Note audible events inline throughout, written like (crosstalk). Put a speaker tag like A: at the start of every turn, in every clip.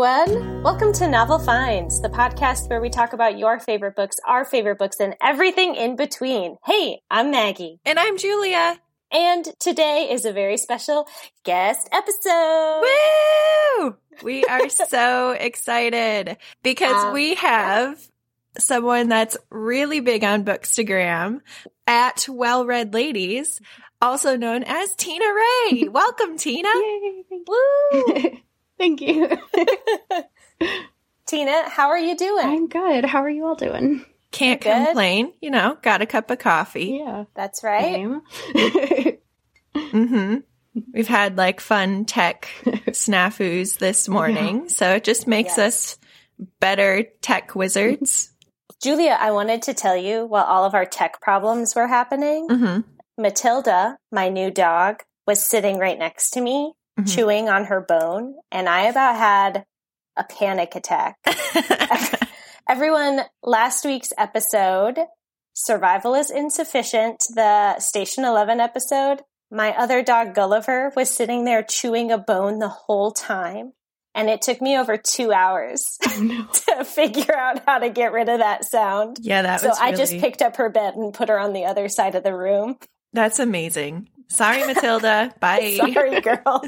A: everyone. Welcome to Novel Finds, the podcast where we talk about your favorite books, our favorite books, and everything in between. Hey, I'm Maggie.
B: And I'm Julia.
A: And today is a very special guest episode.
B: Woo! We are (laughs) so excited because um, we have someone that's really big on Bookstagram at Well Read Ladies, also known as Tina Rae. (laughs) Welcome, Tina.
C: Yay. Woo! Thank you. (laughs) (laughs)
A: Tina, how are you doing?
C: I'm good. How are you all doing?
B: Can't complain. You know, got a cup of coffee.
C: Yeah.
A: That's right.
B: mm-hmm. We've had like fun tech snafus this morning. Yeah. So it just makes yes. us better tech wizards.
A: Julia, I wanted to tell you while all of our tech problems were happening, mm-hmm. Matilda, my new dog, was sitting right next to me mm-hmm. chewing on her bone, and I about had a panic attack. (laughs) Everyone, last week's episode, Survival is Insufficient, the Station 11 episode, my other dog Gulliver was sitting there chewing a bone the whole time. And it took me over two hours (laughs) oh, no. (laughs) to figure out how to get rid of that sound.
B: Yeah, that
A: so
B: was.
A: I just picked up her bed and put her on the other side of the room.
B: That's amazing. Sorry, Matilda. (laughs) Bye.
A: Sorry, girl.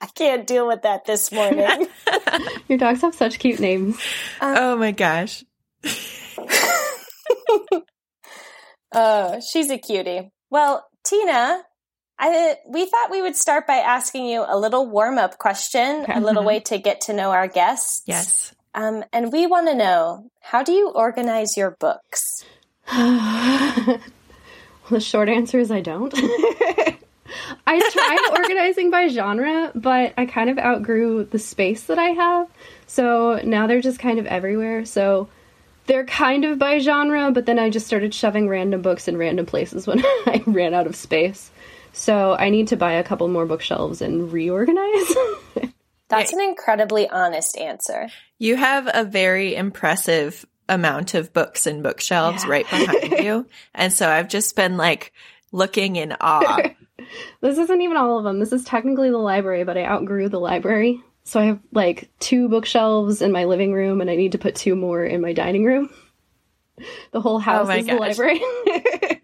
A: I can't deal with that this morning.
C: Your dogs have such cute names.
B: Um, oh my gosh.
A: oh, she's a cutie. Well, Tina, I we thought we would start by asking you a little warm up question, a little way to get to know our guests.
B: Yes.
A: Um, and we want to know how do you organize your books? (sighs)
C: The short answer is I don't. (laughs) I tried (laughs) organizing by genre, but I kind of outgrew the space that I have. So now they're just kind of everywhere. So they're kind of by genre, but then I just started shoving random books in random places when (laughs) I ran out of space. So I need to buy a couple more bookshelves and reorganize. (laughs)
A: That's an incredibly honest answer.
B: You have a very impressive amount of books and bookshelves yeah. right behind (laughs) you. And so I've just been like looking in awe. (laughs)
C: this isn't even all of them. This is technically the library, but I outgrew the library. So I have like two bookshelves in my living room and I need to put two more in my dining room. The whole oh house oh is gosh. the library.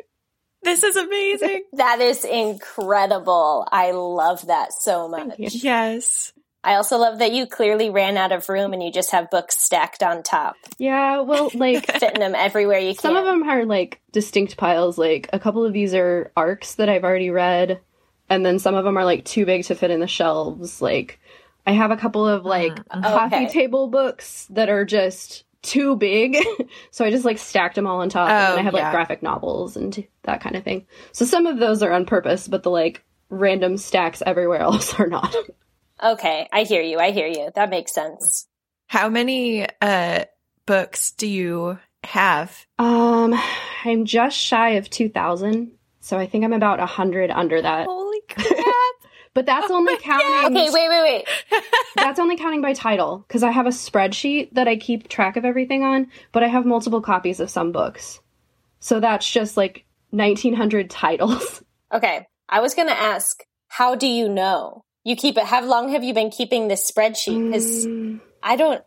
B: This is amazing. (laughs)
A: That is incredible. I love that so much.
B: Yes.
A: I also love that you clearly ran out of room and you just have books stacked on top.
C: Yeah, well, (laughs) like
A: fitting them everywhere you can.
C: Some of them are like distinct piles. Like a couple of these are arcs that I've already read, and then some of them are like too big to fit in the shelves. Like I have a couple of like uh, coffee table books that are just too big, (laughs) so I just like stacked them all on top. Oh, and I have yeah. like graphic novels and that kind of thing. So some of those are on purpose, but the like random stacks everywhere (laughs) else are not.
A: Okay, I hear you. I hear you. That makes sense.
B: How many uh books do you have?
C: Um, I'm just shy of 2000, so I think I'm about 100 under that.
B: Holy crap. (laughs)
C: but that's oh only counting
A: Okay, wait, wait, wait. (laughs)
C: that's only counting by title cuz I have a spreadsheet that I keep track of everything on, but I have multiple copies of some books. So that's just like 1900 titles. (laughs)
A: Okay. I was going to ask, how do you know? you keep it. How long have you been keeping this spreadsheet? Because mm. I don't.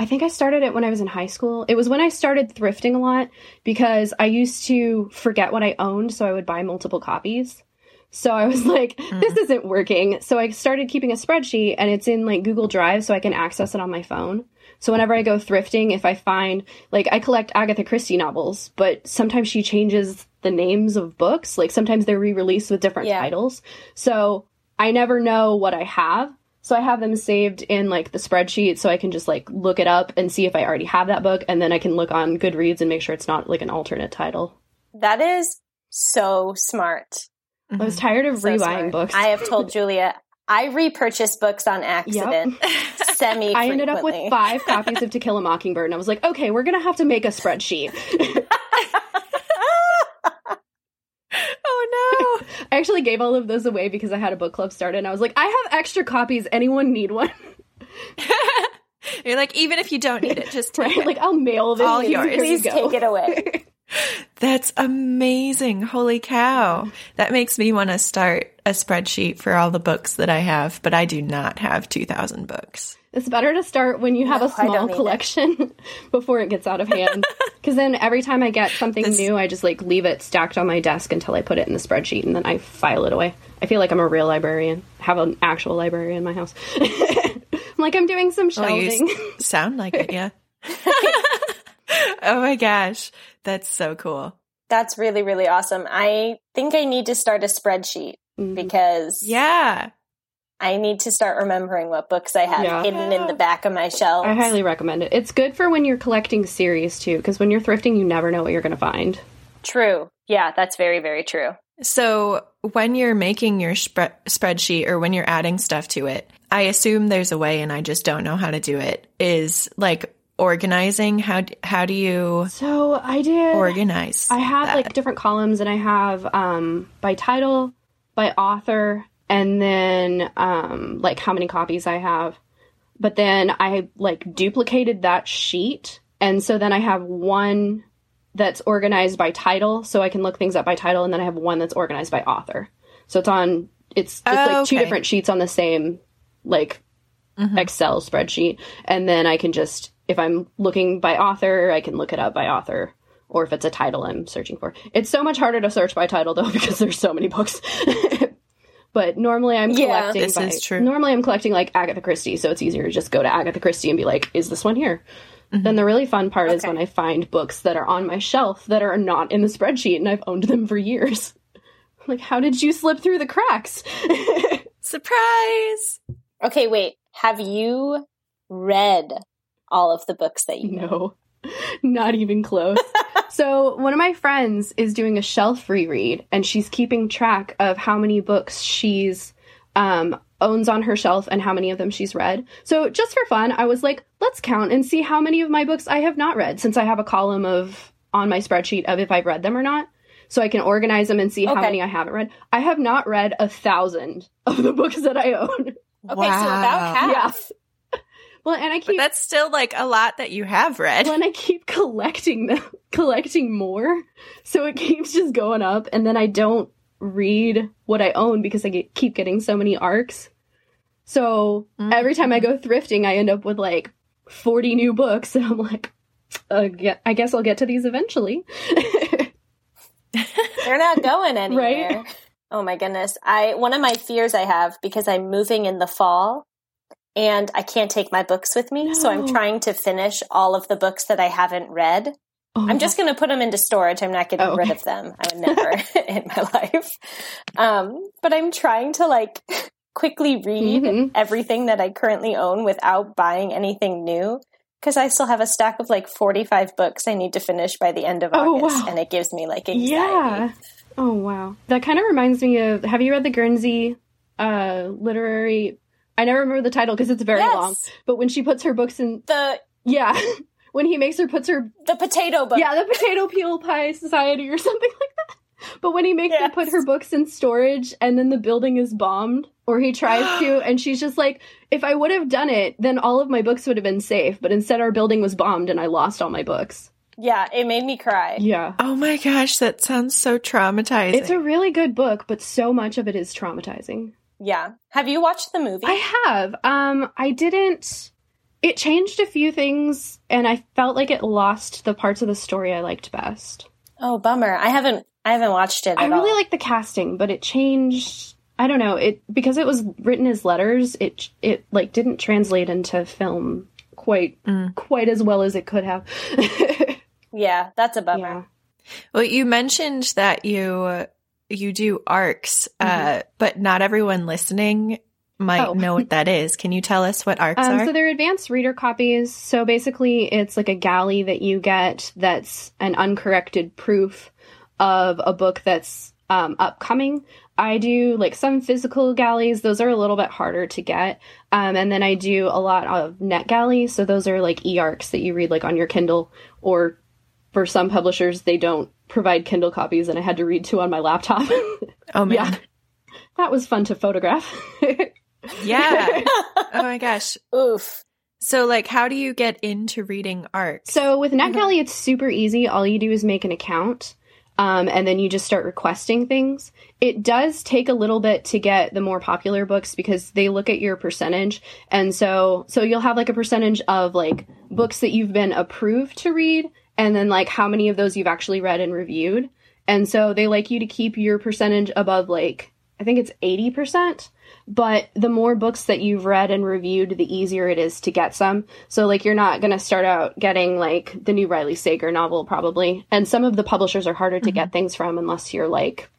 C: I think I started it when I was in high school. It was when I started thrifting a lot because I used to forget what I owned, so I would buy multiple copies. So I was (laughs) like, mm. this isn't working. So I started keeping a spreadsheet and it's in like Google Drive so I can access it on my phone. So whenever I go thrifting, if I find like I collect Agatha Christie novels, but sometimes she changes the names of books. Like sometimes they're re-released with different yeah. titles. So I never know what I have. So I have them saved in like the spreadsheet so I can just like look it up and see if I already have that book and then I can look on Goodreads and make sure it's not like an alternate title.
A: That is so smart.
C: I was mm-hmm. tired of so rebuying smart. books.
A: I have told Julia I repurchase books on accident. Yep. (laughs) Semi.
C: I ended up with five (laughs) copies of To Kill a Mockingbird, and I was like, okay, we're gonna have to make a spreadsheet. (laughs)
B: Oh no!
C: I actually gave all of those away because I had a book club started, and I was like, I have extra copies. Anyone need one?
B: You're like, even if you don't need it, just
C: right. Like, I'll mail this.
B: All yours.
A: Please take it away.
B: That's amazing. Holy cow. That makes me want to start a spreadsheet for all the books that I have, but I do not have 2,000 books.
C: It's better to start when you have
A: No,
C: a
A: I don't
C: small collection (laughs) before it gets out of hand. (laughs) Because then every time I get something
B: This-
C: new, I just like leave it stacked on my desk until I put it in the spreadsheet and then I file it away. I feel like I'm a real librarian. Have an actual library in my house. I'm (laughs) like I'm doing some
B: Well, you
C: shelving.
B: s- sound like it, yeah. (laughs) oh my gosh. That's so cool.
A: That's really, really awesome. I think I need to start a spreadsheet
C: Mhm.
A: because
B: Yeah.
A: I need to start remembering what books I have
C: Yeah.
A: hidden in the back of my shelves.
C: I highly recommend it. It's good for when you're collecting series too, because when you're thrifting, you never know what you're going to find.
A: True. Yeah, that's very, very true.
B: So when you're making your spre- spreadsheet or when you're adding stuff to it, I assume there's a way and I just don't know how to do it. Is like organizing how how do you
C: So I did.
B: organize?
C: I have
B: that?
C: like different columns, and I have um, by title, by author, and then um, like how many copies I have. But then I like duplicated that sheet, and so then I have one that's organized by title, so I can look things up by title, and then I have one that's organized by author. So it's on. It's just
B: Oh,
C: like two different sheets on the same like
B: Mhm.
C: Excel spreadsheet, and then I can just if I'm looking by author, I can look it up by author, or if it's a title I'm searching for. It's so much harder to search by title though (laughs) because there's so many books. (laughs) but normally I'm
A: Yeah.
C: collecting.
B: This
C: by,
B: is true.
C: Normally I'm collecting like Agatha Christie, so it's easier to just go to Agatha Christie and be like, "Is this one here?"
B: Mm-hmm.
C: Then the really fun part is when I find books that are on my shelf that are not in the spreadsheet, and I've owned them for years. (laughs) like, how did you slip through the cracks?
B: Surprise!
A: Okay, wait. Have you read all of the books that you know?
C: No, (laughs) not even close. (laughs) so, one of my friends is doing a shelf reread, and she's keeping track of how many books she's um, owns on her shelf and how many of them she's read. So, just for fun, I was like, let's count and see how many of my books I have not read, since I have a column of on my spreadsheet of if I've read them or not. So I can organize them and see how many I haven't read. I have not read a thousand of the books that I own.
A: Okay, so about half.
C: Well, and I
B: But
C: keep
B: that's still like a lot that you have read.
C: when I keep (laughs) collecting them, collecting more. So it keeps just going up, and then I don't read what I own because I get, keep getting so many arcs. So every time I go thrifting, I end up with like 40 new books, (laughs) and I'm like, uh, I guess I'll get to these eventually. (laughs)
A: They're not going anywhere.
C: Right?
A: Oh my goodness. I one of my fears I have because I'm moving in the fall and I can't take my books with me, so I'm trying to finish all of the books that I haven't read.
C: Oh,
A: I'm just going to put them into storage. I'm not getting
C: Oh,
A: rid of them. I would never (laughs) (laughs) in my life. Um, but I'm trying to like (laughs) quickly read
C: Mhm.
A: everything that I currently own without buying anything new because I still have a stack of like 45 books I need to finish by the end of
C: Oh,
A: August
C: wow.
A: and it gives me like anxiety.
C: Yeah. Oh wow. That kind of reminds me of. Have you read the Guernsey uh, literary? I never remember the title because it's very
A: Yes.
C: long. But when she puts her books in,
A: The
C: yeah, (laughs) when he makes her puts her
A: the potato book.
C: yeah, the Potato Peel Pie Society or (laughs) something like that. But when he makes her put her books in storage and then the building is bombed, or he tries to, (gasps) and she's just like, if I would have done it, then all of my books would have been safe. But instead, our building was bombed and I lost all my books.
A: Yeah, it made me cry.
C: Yeah.
B: oh my gosh, that sounds so traumatizing.
C: It's a really good book, but so much of it is traumatizing.
A: Yeah. Have you watched the movie?
C: I have. Um, I didn't. It changed a few things, and I felt like it lost the parts of the story I liked best.
A: oh, bummer. I haven't I haven't watched it at
C: I really like the casting, but it changed. I don't know. It because it was written as letters. It it like didn't translate into film quite
B: Mm.
C: quite as well as it could have. (laughs)
A: yeah, that's a bummer.
C: yeah.
B: Well, you mentioned that you you do arcs, uh, but not everyone listening might
C: Mm-hmm. Oh.
B: know what that (laughs) is. Can you tell us what arcs
C: Um,
B: are?
C: so they're advanced reader copies. So basically, it's like a galley that you get that's an uncorrected proof of a book that's um, upcoming. I do like some physical galleys; those are a little bit harder to get. Um, and then I do a lot of net galleys. So those are like e-arcs that you read like on your Kindle, or for some publishers they don't provide Kindle copies, and I had to read two on my laptop. (laughs)
B: oh man,
C: yeah, that was fun to photograph. (laughs)
B: yeah. oh my gosh.
A: Oof.
B: So, like, how do you get into reading art?
C: So with NetGalley, it's super easy. All you do is make an account, Um, and then you just start requesting things. It does take a little bit to get the more popular books because they look at your percentage. And so, so you'll have like a percentage of like books that you've been approved to read and then like how many of those you've actually read and reviewed. And so they like you to keep your percentage above like, I think it's 80%. But the more books that you've read and reviewed, the easier it is to get some. So, like, you're not going to start out getting, like, the new Riley Sager novel, probably. And some of the publishers are harder to mm-hmm. get things from unless you're, like,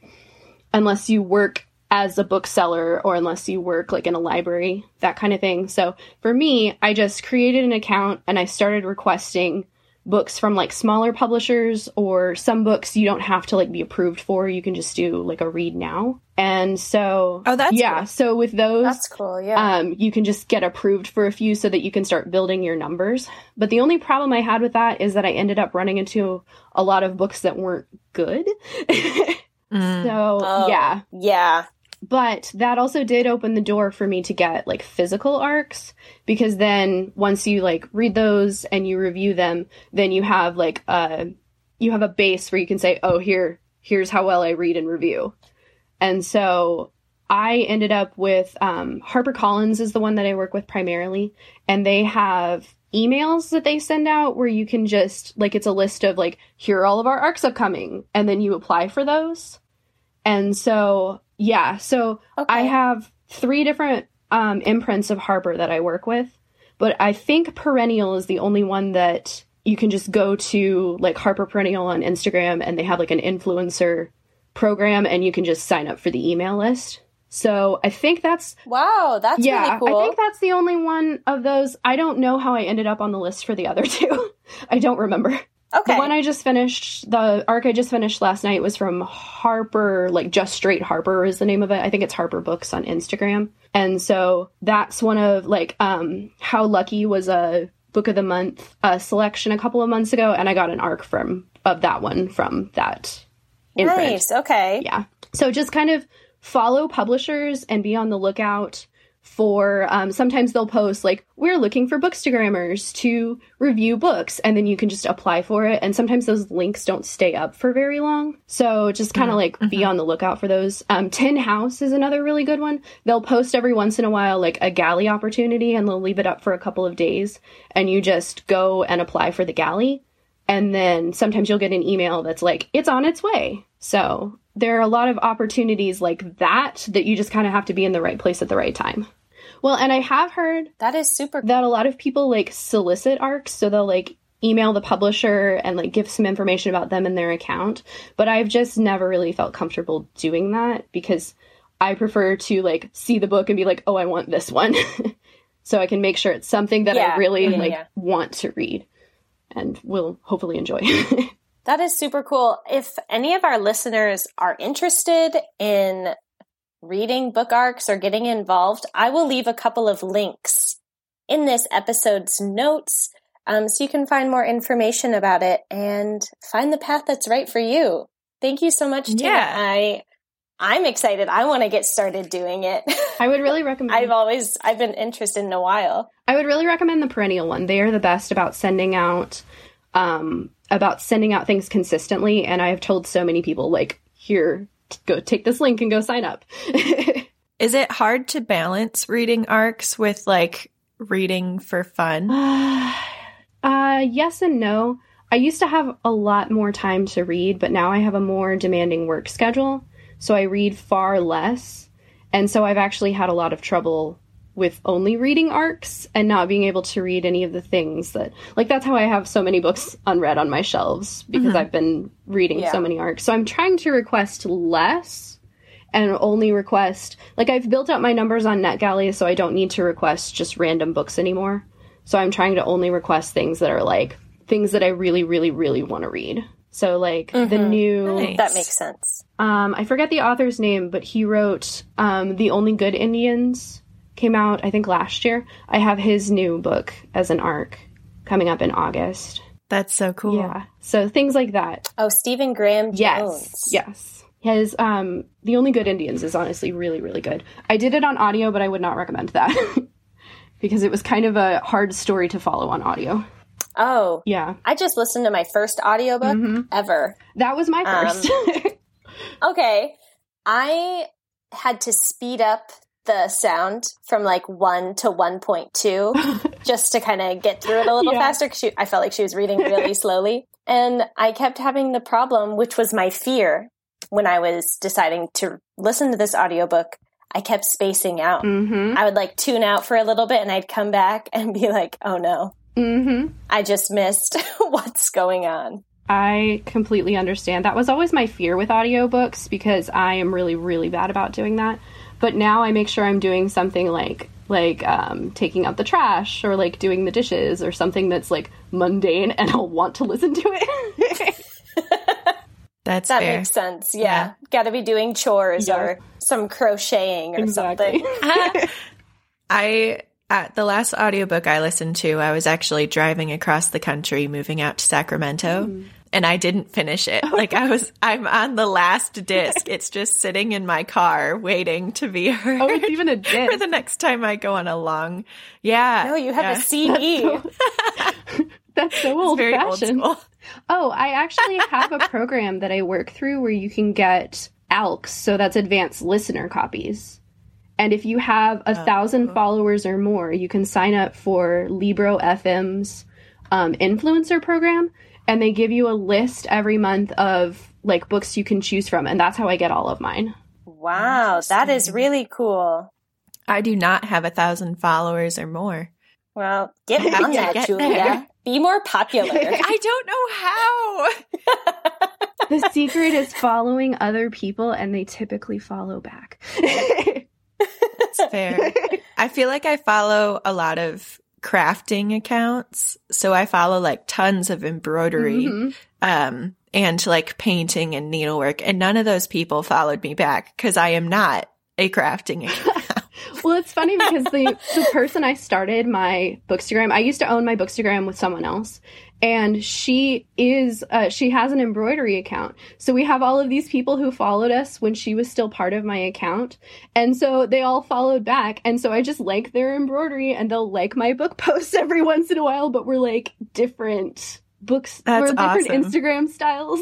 C: unless you work as a bookseller or unless you work, like, in a library, that kind of thing. So, for me, I just created an account and I started requesting books from like smaller publishers or some books you don't have to like be approved for. You can just do like a read now. And so
B: oh that's
C: yeah
B: cool.
C: so with those
A: that's cool yeah.
C: um you can just get approved for a few so that you can start building your numbers. But the only problem i had with that is that i ended up running into a lot of books that weren't good. (laughs) Mm. so oh, yeah.
A: yeah
C: but that also did open the door for me to get like physical arcs because then once you like read those and you review them, then you have like a you have a base where you can say, "Oh, here here's how well I read and review." And so I ended up with um, HarperCollins is the one that I work with primarily, and they have emails that they send out where you can just like it's a list of like here are all of our arcs upcoming, and then you apply for those. And so yeah, so okay. I have three different um, imprints of Harper that I work with, but I think Perennial is the only one that you can just go to like Harper Perennial on Instagram and they have like an influencer program and you can just sign up for the email list. So I think that's
A: wow, that's
C: yeah.
A: Really cool.
C: I think that's the only one of those. I don't know how I ended up on the list for the other (laughs) two. I don't remember.
A: Okay.
C: The one I just finished, the arc I just finished last night was from Harper, like just straight Harper is the name of it. I think it's Harper Books on Instagram. And so that's one of like um How Lucky was a book of the month uh, selection a couple of months ago and I got an arc from of that one from that
A: imprint. Nice. Okay.
C: Yeah. So just kind of follow publishers and be on the lookout for um, sometimes they'll post like we're looking for bookstagrammers to review books and then you can just apply for it and sometimes those links don't stay up for very long so just kind of mm-hmm. like mm-hmm. be on the lookout for those um, tin house is another really good one they'll post every once in a while like a galley opportunity and they'll leave it up for a couple of days and you just go and apply for the galley and then sometimes you'll get an email that's like it's on its way so there are a lot of opportunities like that that you just kind of have to be in the right place at the right time. Well, and I have heard
A: that is super
C: cool. that a lot of people like solicit arcs, so they'll like email the publisher and like give some information about them and their account. But I've just never really felt comfortable doing that because I prefer to like see the book and be like, "Oh, I want this one." (laughs) so I can make sure it's something that yeah, I really yeah, like yeah. want to read and will hopefully enjoy. (laughs)
A: That is super cool. If any of our listeners are interested in reading book arcs or getting involved, I will leave a couple of links in this episode's notes um, so you can find more information about it and find the path that's right for you. Thank you so much, Tina. Yeah. I I'm excited. I want to get started doing it.
C: I would really recommend. (laughs)
A: I've always I've been interested in a while.
C: I would really recommend the perennial one. They are the best about sending out um, about sending out things consistently. And I have told so many people, like, here, go take this link and go sign up. (laughs)
B: Is it hard to balance reading arcs with like reading for fun?
C: Uh, (sighs) uh, yes and no. I used to have a lot more time to read, but now I have a more demanding work schedule. So I read far less. And so I've actually had a lot of trouble with only reading arcs and not being able to read any of the things that like that's how I have so many books unread on my shelves because mm-hmm. I've been reading yeah. so many arcs. So I'm trying to request less and only request like I've built up my numbers on NetGalley so I don't need to request just random books anymore. So I'm trying to only request things that are like things that I really really really want to read. So like mm-hmm. the new
A: nice. that makes sense.
C: Um I forget the author's name but he wrote um The Only Good Indians came out, I think, last year. I have his new book as an arc coming up in August.
B: That's so cool.
C: Yeah. So things like that.
A: Oh, Stephen Graham Jones.
C: Yes. Yes. His um The Only Good Indians is honestly really, really good. I did it on audio, but I would not recommend that. (laughs) because it was kind of a hard story to follow on audio.
A: Oh,
C: Yeah.
A: I just listened to my first audiobook
C: Mhm.
A: ever.
C: That was my
A: Um,
C: first. (laughs)
A: Okay. I had to speed up the sound from like 1 to 1.2 (laughs) just to kind of get through it a little
C: Yeah.
A: faster because I felt like she was reading really (laughs) slowly. And I kept having the problem, which was my fear when I was deciding to listen to this audiobook. I kept spacing out.
C: mm-hmm.
A: I would like tune out for a little bit and I'd come back (laughs) and be like, oh no,
C: Mm-hmm.
A: I just missed what's going on.
C: I completely understand. That was always my fear with audiobooks because I am really, really bad about doing that. But now I make sure I'm doing something like like um, taking out the trash or like doing the dishes or something that's like mundane and I'll want to listen to it. (laughs)
B: That's
A: That
B: fair.
A: makes sense. Yeah.
B: Yeah.
A: Got to be doing chores
C: Yeah.
A: or some crocheting or
C: exactly.
A: something. (laughs) (laughs)
B: I at the last audiobook I listened to, I was actually driving across the country moving out to Sacramento.
C: Hmm.
B: And I didn't finish it. Like I was, I'm on the last disc. It's just sitting in my car waiting to be heard
C: Oh, it's even a (laughs)
B: for
C: disc.
B: the next time I go on a long. Yeah.
A: No, you have
B: yeah.
A: a (laughs) CD.
C: That's so (laughs) old
B: very old
C: fashioned.
B: school.
C: Oh, I actually have a program that I work through where you can get ALCs, so that's advanced listener copies. And if you have a thousand followers or more, you can sign up for Libro FM's um, influencer program, and they give you a list every month of like books you can choose from, and that's how I get all of mine.
A: Wow, that is really cool.
B: I do not have a thousand followers or more.
A: Well, get
B: I
A: on
B: to
A: that,
B: get
A: Julia.
B: there.
A: Be more popular. (laughs)
B: I don't know how. (laughs)
C: The secret is following other people, and they typically follow back. (laughs)
B: It's fair. I feel like I follow a lot of crafting accounts. So I follow like tons of embroidery,
C: Mhm.
B: um, and like painting and needlework. And none of those people followed me back because I am not a crafting account. (laughs) (laughs)
C: Well, it's funny because the the person I started my Bookstagram, I used to own my Bookstagram with someone else, and she is uh, she has an embroidery account. So we have all of these people who followed us when she was still part of my account, and so they all followed back. And so I just like their embroidery, and they'll like my book (laughs) posts every once in a while. But we're like different books,
B: That's
C: we're different
B: awesome.
C: Instagram styles.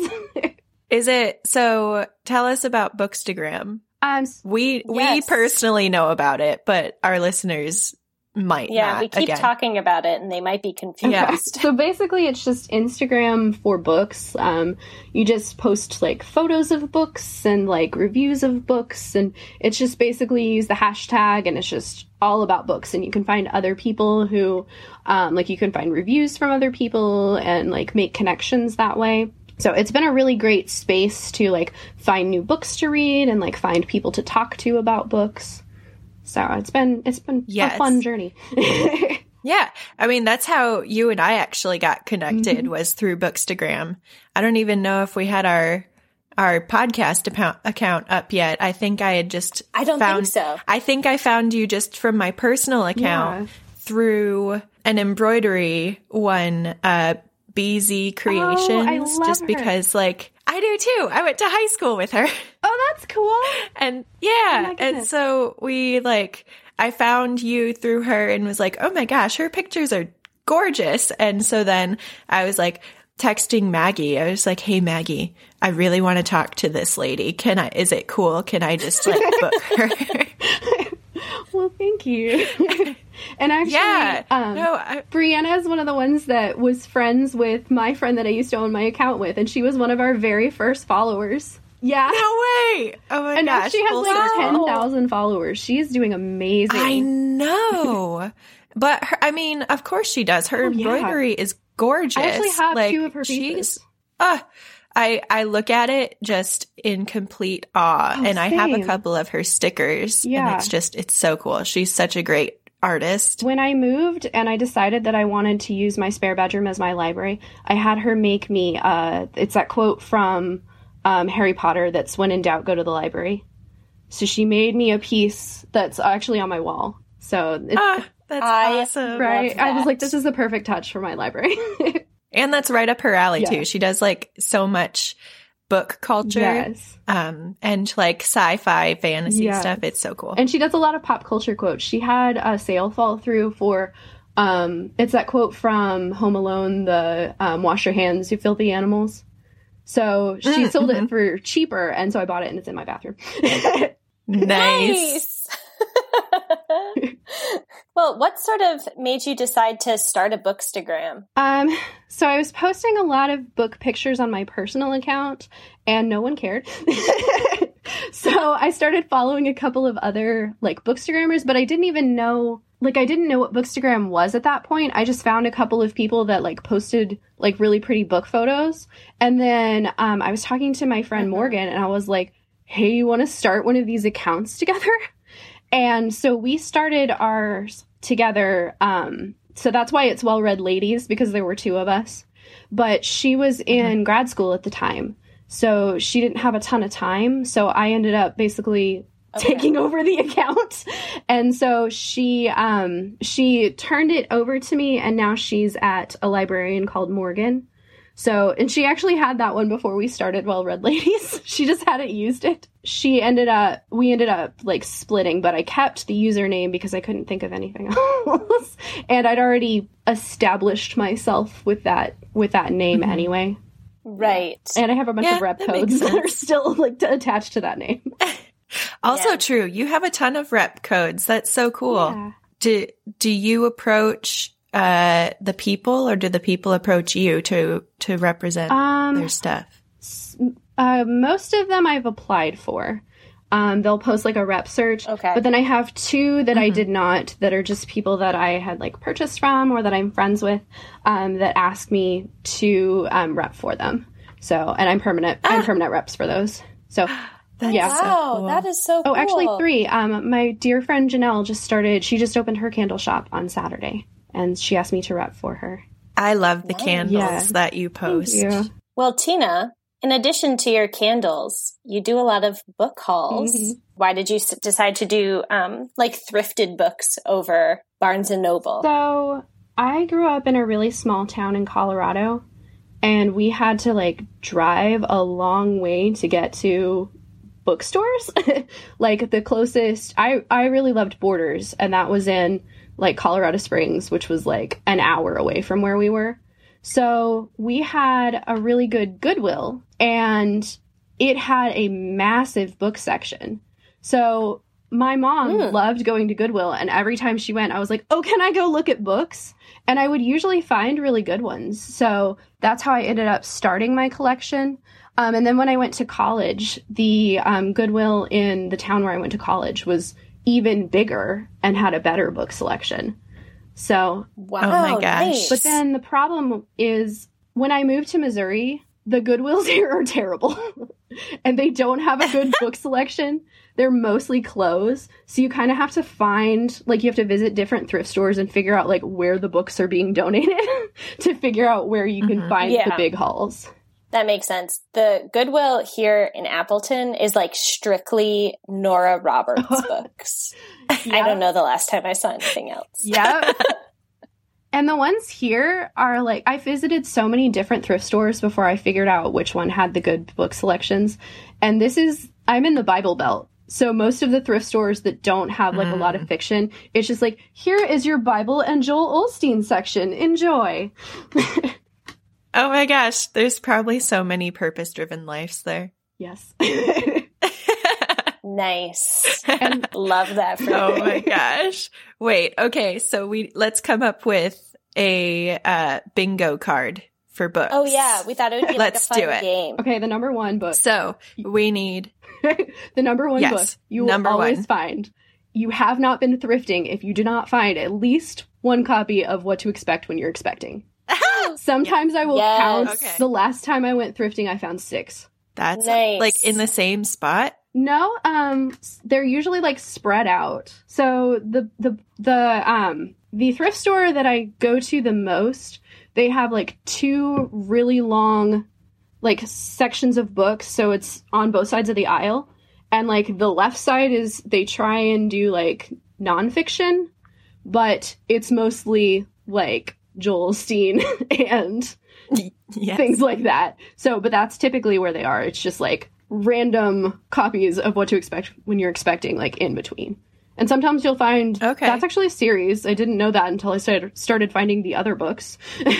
C: (laughs)
B: Is it so? Tell us about Bookstagram.
C: um,
B: We we personally know about it, but our listeners might
A: yeah,
B: not.
A: we keep
B: again.
A: talking about it and they might be confused.
B: Yeah. (laughs)
C: So basically, it's just Instagram for books. Um, you just post like photos of books and like reviews of books, and it's just basically use the hashtag, and it's just all about books. And you can find other people who, um, like, you can find reviews from other people and like make connections that way. So it's been a really great space to like find new books to read and like find people to talk to about books. So it's been it's been
B: Yes.
C: a fun journey. (laughs)
B: Yeah. I mean, that's how you and I actually got connected
C: Mm-hmm.
B: was through Bookstagram. I don't even know if we had our our podcast account account up yet. I think I had just
A: I don't
B: found,
A: think so.
B: I think I found you just from my personal account
C: Yeah.
B: through an embroidery one uh BZ Creations
C: love
B: just
C: her.
B: because like I do too. I went to high school with her. (laughs)
C: oh, that's cool.
B: And
C: Oh
B: yeah,
C: my
B: and so we like I found you through her and was like, "Oh my gosh, her pictures are gorgeous." And so then I was like texting Maggie. I was like, "Hey Maggie, I really want to talk to this lady. Can I is it cool? Can I just like book her?" (laughs)
C: Well, thank you. (laughs) and actually,
B: yeah.
C: um,
B: no, I,
C: Brianna is one of the ones that was friends with my friend that I used to own my account with, and she was one of our very first followers. Yeah.
B: no way. Oh my
C: and
B: gosh.
C: she has like
B: circle.
C: 10,000 followers. She's doing amazing.
B: I know. but her, I mean, of course she does. Her
C: Oh, yeah.
B: embroidery is gorgeous.
C: I actually have
B: like,
C: two of her
B: she's-
C: pieces.
B: Uh, I I look at it just in complete awe,
C: Oh,
B: and I have a couple of her stickers.
C: Yeah.
B: and it's just it's so cool. She's such a great artist.
C: When I moved and I decided that I wanted to use my spare bedroom as my library, I had her make me, uh, it's that quote from um, Harry Potter that's when in doubt, go to the library. So she made me a piece that's actually on my wall. So it's,
B: Ah, that's
A: I-
B: awesome.
C: right. I was like, this is the perfect touch for my library. (laughs)
B: And that's right up her alley
C: Yeah.
B: too. She does like so much book culture,
C: yes.
B: um, and like sci-fi fantasy
C: Yes.
B: stuff. It's so cool.
C: And she does a lot of pop culture quotes. She had a sale fall through for Um, it's that quote from Home Alone, the um, "Wash your hands, you filthy animals." So she
B: Mm,
C: sold it for cheaper, and so I bought it, and it's in my bathroom. (laughs)
B: Nice. (laughs)
A: well, what sort of made you decide to start a bookstagram?
C: Um, so I was posting a lot of book pictures on my personal account, and no one cared. (laughs) so I started following a couple of other like bookstagrammers, but I didn't even know like I didn't know what bookstagram was at that point. I just found a couple of people that like posted like really pretty book photos, and then um, I was talking to my friend
A: Mhm.
C: Morgan, and I was like, "Hey, you want to start one of these accounts together?" (laughs) And so we started ours together. Um, so that's why it's well read ladies because there were two of us. But she was in grad school at the time. So she didn't have a ton of time. So I ended up basically
A: Okay.
C: taking (laughs) over the account. And so she um she turned it over to me and now she's at a librarian called Morgan. So, and she actually had that one before we started Well Read Ladies. (laughs) she just hadn't used it. She ended up, we ended up like splitting, but I kept the username because I couldn't think of anything (laughs) else. and I'd already established myself with that, with that name
B: Mhm.
C: anyway.
A: Right.
C: And I have a bunch
B: Yeah,
C: of rep
B: that
C: codes that are still like t- attached to that name. (laughs)
B: Also
A: Yeah.
B: true. You have a ton of rep codes. That's so cool.
C: Yeah.
B: Do do you approach uh the people or do the people approach you to to represent
C: Um,
B: their stuff?
C: S- uh, most of them I've applied for. Um, they'll post like a rep search.
A: Okay.
C: But then I have two that I
B: Mhm.
C: did not, that are just people that I had like purchased from or that I'm friends with, um, that ask me to um, rep for them. So, and I'm permanent. I'm
B: Ah.
C: permanent reps for those. So, (gasps)
B: That's
C: yeah.
B: so
A: wow,
B: cool.
A: that is so cool.
C: oh,
A: cool.
C: actually three. Um, my dear friend Janelle just started. She just opened her candle shop on Saturday, and she asked me to rep for her.
B: I love the
A: Nice.
B: candles
C: Yeah.
B: that you post.
C: you.
A: Well, Tina, in addition to your candles, you do a lot of book hauls.
C: Mhm.
A: Why did you s- decide to do um, like thrifted books over Barnes and Noble?
C: So I grew up in a really small town in Colorado, and we had to like drive a long way to get to bookstores. (laughs) like the closest, I I really loved Borders, and that was in like Colorado Springs, which was like an hour away from where we were. So we had a really good Goodwill, and it had a massive book section. So my mom
A: Hmm.
C: loved going to Goodwill, and every time she went, I was like, "Oh, can I go look at books?" And I would usually find really good ones. So that's how I ended up starting my collection. Um, and then when I went to college, the um, Goodwill in the town where I went to college was even bigger and had a better book selection. So
A: wow,
B: Oh my gosh.
A: nice.
C: but then the problem is when I moved to Missouri, the Goodwills (laughs) here are terrible. and they don't have a good book (laughs) selection. They're mostly closed. So you kind of have to find like you have to visit different thrift stores and figure out like where the books are being donated (laughs) to figure out where you can
B: Mhm.
C: find the big hauls.
A: That makes sense. The Goodwill here in Appleton is like strictly Nora Roberts (laughs) books. I don't know the last time I saw anything else.
C: Yep. (laughs) and the ones here are like I visited so many different thrift stores before I figured out which one had the good book selections. And this is I'm in the Bible Belt. So most of the thrift stores that don't have like a lot of mm. fiction, it's just like here is your Bible and Joel Osteen section. Enjoy. (laughs)
B: Oh my gosh, there's probably so many purpose driven lives there.
C: yes. (laughs)
A: Nice. (laughs)
C: and
A: Love that for
B: oh
A: you.
B: my gosh. Wait, okay, so we let's come up with a uh, bingo card for books.
A: Oh yeah, we thought it would be
B: Let's
A: like a
B: do it.
A: game.
C: okay, the number one book.
B: So we need (laughs)
C: the number one
B: Yes,
C: book you will
B: number
C: always
B: one.
C: find. You have not been thrifting if you do not find at least one copy of what to expect when you're expecting. (gasps) Sometimes I will
A: Yes.
C: count.
B: Okay.
C: The last time I went thrifting, I found six.
B: that's
A: Nice.
B: like in the same spot.
C: No, um, they're usually like spread out. So the the the um the thrift store that I go to the most, they have like two really long like sections of books, so it's on both sides of the aisle. And like the left side is they try and do like nonfiction, but it's mostly like Joel Osteen (laughs) and
B: Yes.
C: things like that. So, but that's typically where they are. It's just like random copies of what to expect when you're expecting, like in between. And sometimes you'll find
B: Okay.
C: that's actually a series. I didn't know that until I started started finding the other books. (laughs)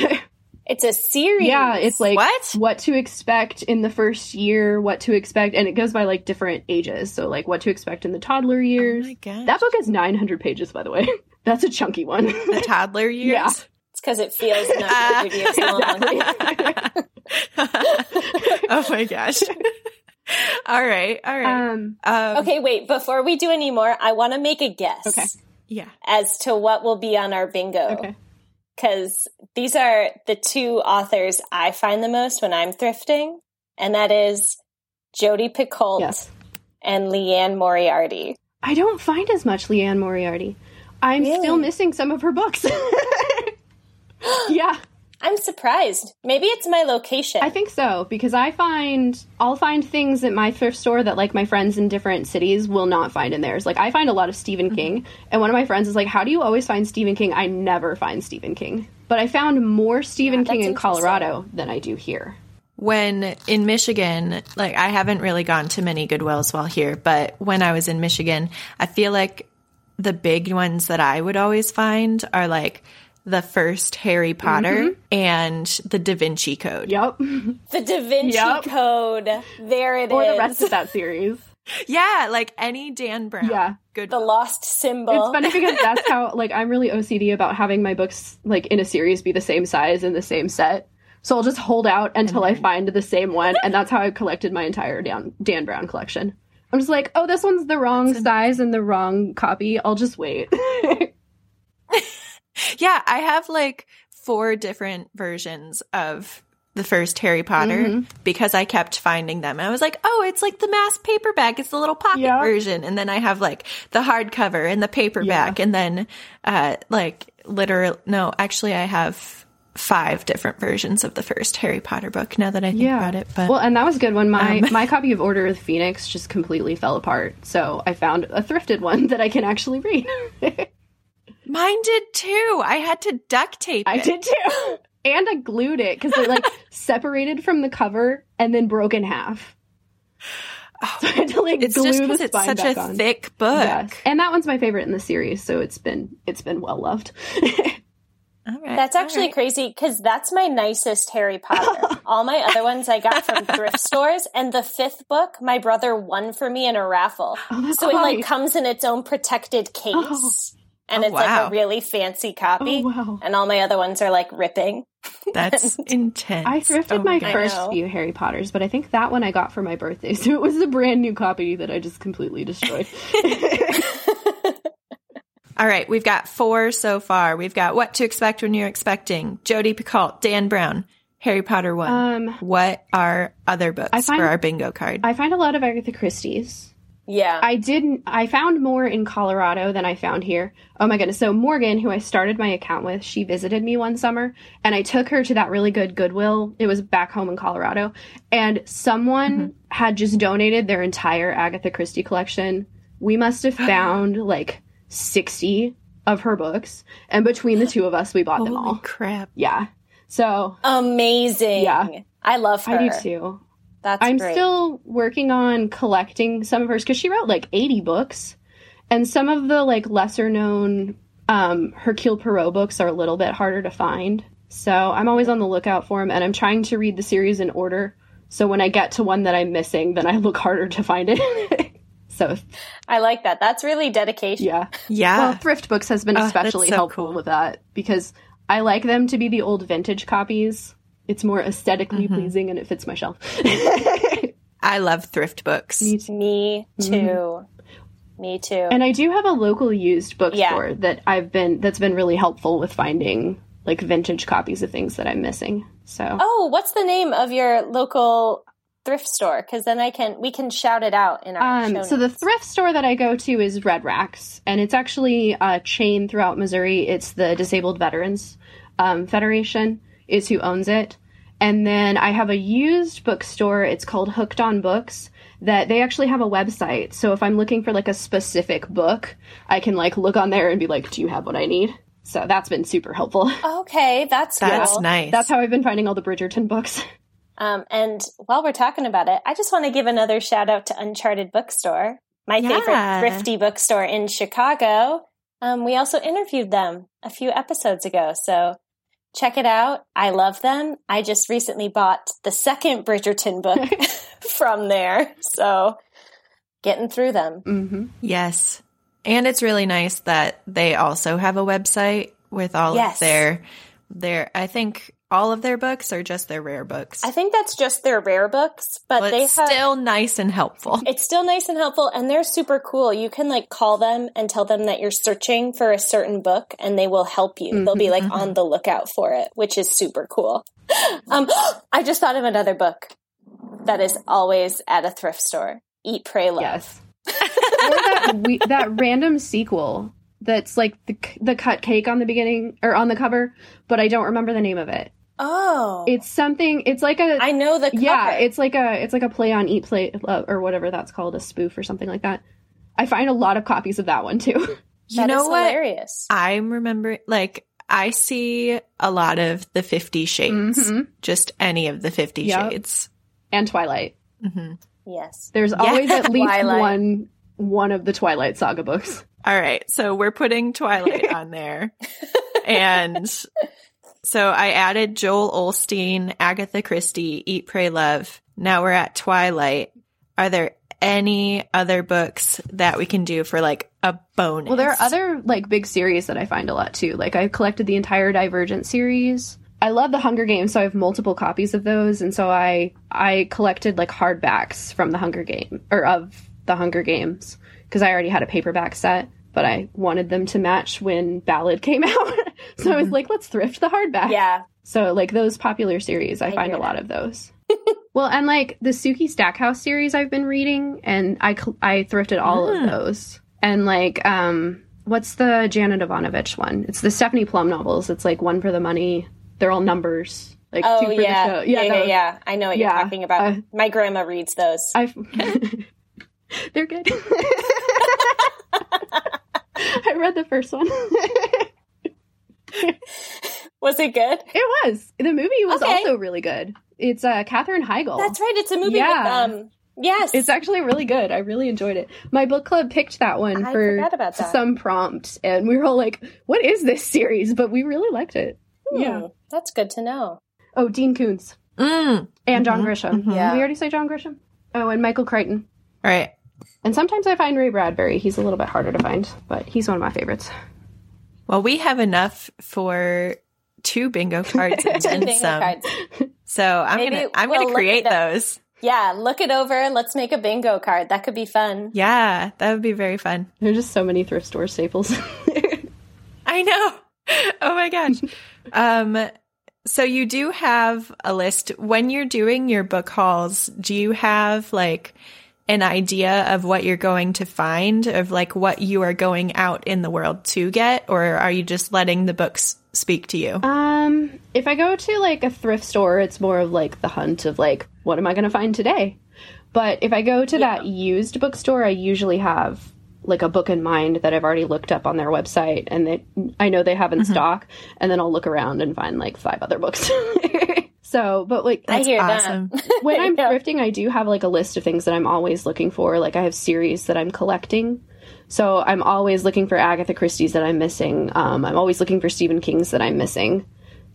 A: It's a series.
C: yeah, it's like
B: What?
C: what to expect in the first year, what to expect, and it goes by like different ages. So like what to expect in the toddler years.
B: Oh my gosh.
C: that book is 900 pages, by the way. (laughs) That's a chunky one.
B: the toddler years.
C: Yeah.
A: It's because it feels 900 years long.
B: oh my gosh. all right. All right.
C: um,
B: Um,
A: Okay, wait. Before we do any more, I want to make a guess
C: Okay.
B: Yeah.
A: as to what will be on our bingo.
C: okay.
A: Because these are the two authors I find the most when I'm thrifting, and that is Jodi Picoult
C: Yes.
A: and Liane Moriarty.
C: I don't find as much Liane Moriarty. I'm
A: Really?
C: still missing some of her books. (laughs) (gasps) yeah,
A: I'm surprised. Maybe it's my location.
C: I think so because I find I'll find things at my thrift store that like my friends in different cities will not find in theirs. Like I find a lot of Stephen mm-hmm. King, and one of my friends is like, "How do you always find Stephen King?" I never find Stephen King, but I found more Stephen
A: Yeah,
C: King in Colorado than I do here.
B: when in Michigan, like I haven't really gone to many Goodwills while here, but when I was in Michigan, I feel like the big ones that I would always find are like the first Harry Potter mm-hmm. and the Da Vinci Code.
C: Yep, (laughs)
A: the Da Vinci
C: Yep.
A: Code. There it is.
C: or the rest of that series. (laughs)
B: Yeah, like any Dan Brown.
C: Yeah.
B: Good.
A: the lost symbol.
C: It's funny because that's how (laughs) like I'm really OCD about having my books like in a series be the same size in the same set. So I'll just hold out until I find the same one, and that's how I collected my entire Dan, Dan Brown collection. I'm just like, oh, this one's the wrong size and the wrong copy. I'll just wait.
B: Yeah, I have like four different versions of the first Harry Potter
C: Mm-hmm.
B: because I kept finding them. I was like, oh, it's like the mass paperback. It's the little pocket
C: Yeah.
B: version. And then I have like the hardcover and the paperback. And then, uh, like literal, no, actually I have five different versions of the first Harry Potter book now that I think about it. But
C: well, and that was good when my
B: Um.
C: my (laughs) copy of Order of the Phoenix just completely fell apart. So I found a thrifted one (laughs) that I can actually read. (laughs)
B: mine did too. I had to duct tape It.
C: I did too. (laughs) And I glued it because it like (laughs) separated from the cover and then broke in half. Oh, so I had to like
B: It's
C: glue
B: just
C: the
B: because it's
C: spine
B: such
C: back
B: a
C: on.
B: thick book.
C: Yes. And that one's my favorite in the series, so it's been it's been well loved. (laughs)
B: All right,
A: That's actually
B: right.
A: crazy because that's my nicest Harry Potter. All my other ones I got from thrift stores, and the fifth book my brother won for me in a raffle.
C: Oh, that's
A: so it like comes in its own protected case,
C: Oh.
A: And
B: Oh,
A: it's like a really fancy copy.
C: Oh, wow.
A: And all my other ones are like ripping. (laughs)
B: That's intense.
C: I thrifted
B: Oh
C: my
B: God.
C: first few Harry Potters, but I think that one I got for my birthday, (laughs) so it was a brand new copy that I just completely destroyed. (laughs)
B: All right, we've got four so far. We've got What to Expect When You're Expecting, Jodi Picoult, Dan Brown, Harry Potter 1.
C: Um,
B: what are other books
C: find-
B: for our bingo card?
C: I find a lot of Agatha Christie's.
A: Yeah.
C: I didn't. I found more in Colorado than I found here. Oh my goodness! So Morgan, who I started my account with, she visited me one summer, and I took her to that really good Goodwill. It was back home in Colorado, and someone mm-hmm. had just donated their entire Agatha Christie collection. We must have (gasps) found like sixty of her books, and between the two of us, we bought them all.
B: crap.
C: Yeah. So
A: Amazing.
C: Yeah.
A: I love her.
C: I do too.
A: That's
C: I'm
A: great.
C: still working on collecting some of hers because she wrote like 80 books, and some of the like lesser known um, Hercule Poirot books are a little bit harder to find. So I'm always on the lookout for them, and I'm trying to read the series in order. So when I get to one that I'm missing, then I (laughs) look harder to find it. (laughs) so
A: I like that. That's really dedication.
C: yeah,
B: Yeah.
C: well, thrift books has been
B: Oh, that's
C: especially
B: so
C: helpful
B: cool.
C: with that because I like them to be the old vintage copies. It's more esthetically
B: Mm-hmm.
C: pleasing and it fits my shelf.
B: I love thrift books.
C: Me too.
A: Me too. Me too.
C: And I do have a local used bookstore
A: Yeah.
C: that I've been that's been really helpful with finding like vintage copies of things that I'm missing. So
A: oh, what's the name of your local thrift store? Because then I can we can shout it out in our show
C: um, so the thrift store that I go to is Red Racks, and it's actually a chain throughout Missouri. It's the Disabled Veterans um, Federation is who owns it, and then I have a used bookstore. It's called Hooked on Books. That they actually have a website. So if I'm looking for like a specific book, I can like look on there and be like, "Do you have what I need?" So that's been super helpful.
A: okay, that's (laughs)
B: That's
A: cool.
B: nice.
C: That's how I've been finding all the Bridgerton books.
A: Um, and while we're talking about it, I just want to give another shout out to Uncharted Bookstore my
B: Yeah.
A: favorite thrifty bookstore in Chicago. Um, we also interviewed them a few episodes ago, so check it out. I love them. I just recently bought the second Bridgerton book (laughs) (laughs) from there, so getting through them.
C: hmm
B: Yes. And it's really nice that they also have a website with all
A: Yes.
B: of their their I think all of their books are just their rare books.
A: I think that's just their rare books, but
B: but
A: they
B: it's
A: have
B: still nice and helpful. (laughs)
A: It's still nice and helpful, and they're super cool. You can like call them and tell them that you're searching for a certain book, and they will help you. They'll be like
B: Mhm.
A: on the lookout for it, which is super cool. (laughs) Um, (gasps) I just thought of another book that is always at a thrift store. Eat, pray, love.
C: Yes. or that we, that random sequel that's like the the cut cake on the beginning or on the cover, but I don't remember the name of it.
A: Oh,
C: It's something. It's like a
A: I know the cover.
C: yeah. It's like a it's like a play on eat play uh, or whatever that's called a spoof or something like that. I find a lot of copies of that one too. (laughs)
B: You
A: That
B: know
A: is
B: what?
A: Hilarious.
B: I'm remembering like I see a lot of the 50 shades.
C: Mhm.
B: Just any of the 50
C: Yep.
B: shades.
C: And Twilight.
B: hmm
A: Yes.
C: There's always at (laughs) least
A: Twilight.
C: one one of the Twilight Saga books.
B: All right. So we're putting Twilight (laughs) on there. And so I added Joel Osteen, Agatha Christie, Eat, Pray, Love. Now we're at Twilight. Are there any other books that we can do for like a bonus?
C: Well, there are other like big series that I find a lot too. Like I collected the entire Divergent series. I love the Hunger Games, so I have multiple copies of those, and so I I collected like hardbacks from the Hunger Game or of the Hunger Games because I already had a paperback set, but I wanted them to match when Ballad came (laughs) out. (laughs) so I was like, let's thrift the hardback.
A: Yeah.
C: So like those popular series, I,
A: I
C: find a lot of those. (laughs) well, and like the Sookie Stackhouse series I've been reading, and I cl- I thrifted all
B: Mm.
C: of those. And like, um, what's the Janet Evanovich one? It's the Stephanie Plum novels. It's like one for the money. They're all numbers. Like
A: Oh
C: two for
A: yeah.
C: the show.
A: Yeah. Yeah,
C: those.
A: yeah. I know what
C: Yeah.
A: you're talking about.
C: Uh,
A: My grandma reads those.
C: I've (laughs) they're good. I read the first one. (laughs)
A: Was it good?
C: it was. The movie was
A: Okay.
C: also really good. It's uh Katherine Heigl.
A: That's right. It's a movie
C: Yeah.
A: with um. Yes.
C: It's actually really good. I really enjoyed it. My book club picked that one
A: I
C: for
A: about that.
C: some prompt, and we were all like, "What is this series?" But we really liked it.
A: Hmm,
C: Yeah.
A: That's good to know.
C: Oh, Dean Koontz
B: Mm.
C: and John
B: Mhm,
C: Grisham.
B: mhm.
A: Yeah.
C: Did we already say John Grisham? Oh, and Michael Crichton.
B: All right.
C: And sometimes I find Ray Bradbury. He's a little bit harder to find, but he's one of my favorites.
B: Well, we have enough for two bingo cards and (laughs)
A: Bingo
B: some.
A: cards.
B: So I'm
A: Maybe
B: gonna I'm
A: we'll
B: gonna create those.
A: Yeah, look it over. Let's make a bingo card. That could be fun.
B: Yeah, that would be very fun.
C: There's just so many thrift store staples. (laughs)
B: I know. Oh my gosh. (laughs) um so you do have a list when you're doing your book hauls, do you have like an idea of what you're going to find of like what you are going out in the world to get or are you just letting the books speak to you?
C: um, if I go to like a thrift store, it's more of like the hunt of like, what am I going to find today? But if I go to that used bookstore, I usually have like a book in mind that I've already looked up on their website and that I know they have in stock, and then I'll look around and find like five other books. (laughs) so, but like
A: I hear
B: awesome.
A: that. (laughs)
C: when I'm
A: Yeah.
C: thrifting, I do have like a list of things that I'm always looking for. Like I have series that I'm collecting. So I'm always looking for Agatha Christie's that I'm missing. Um, I'm always looking for Stephen King's that I'm missing.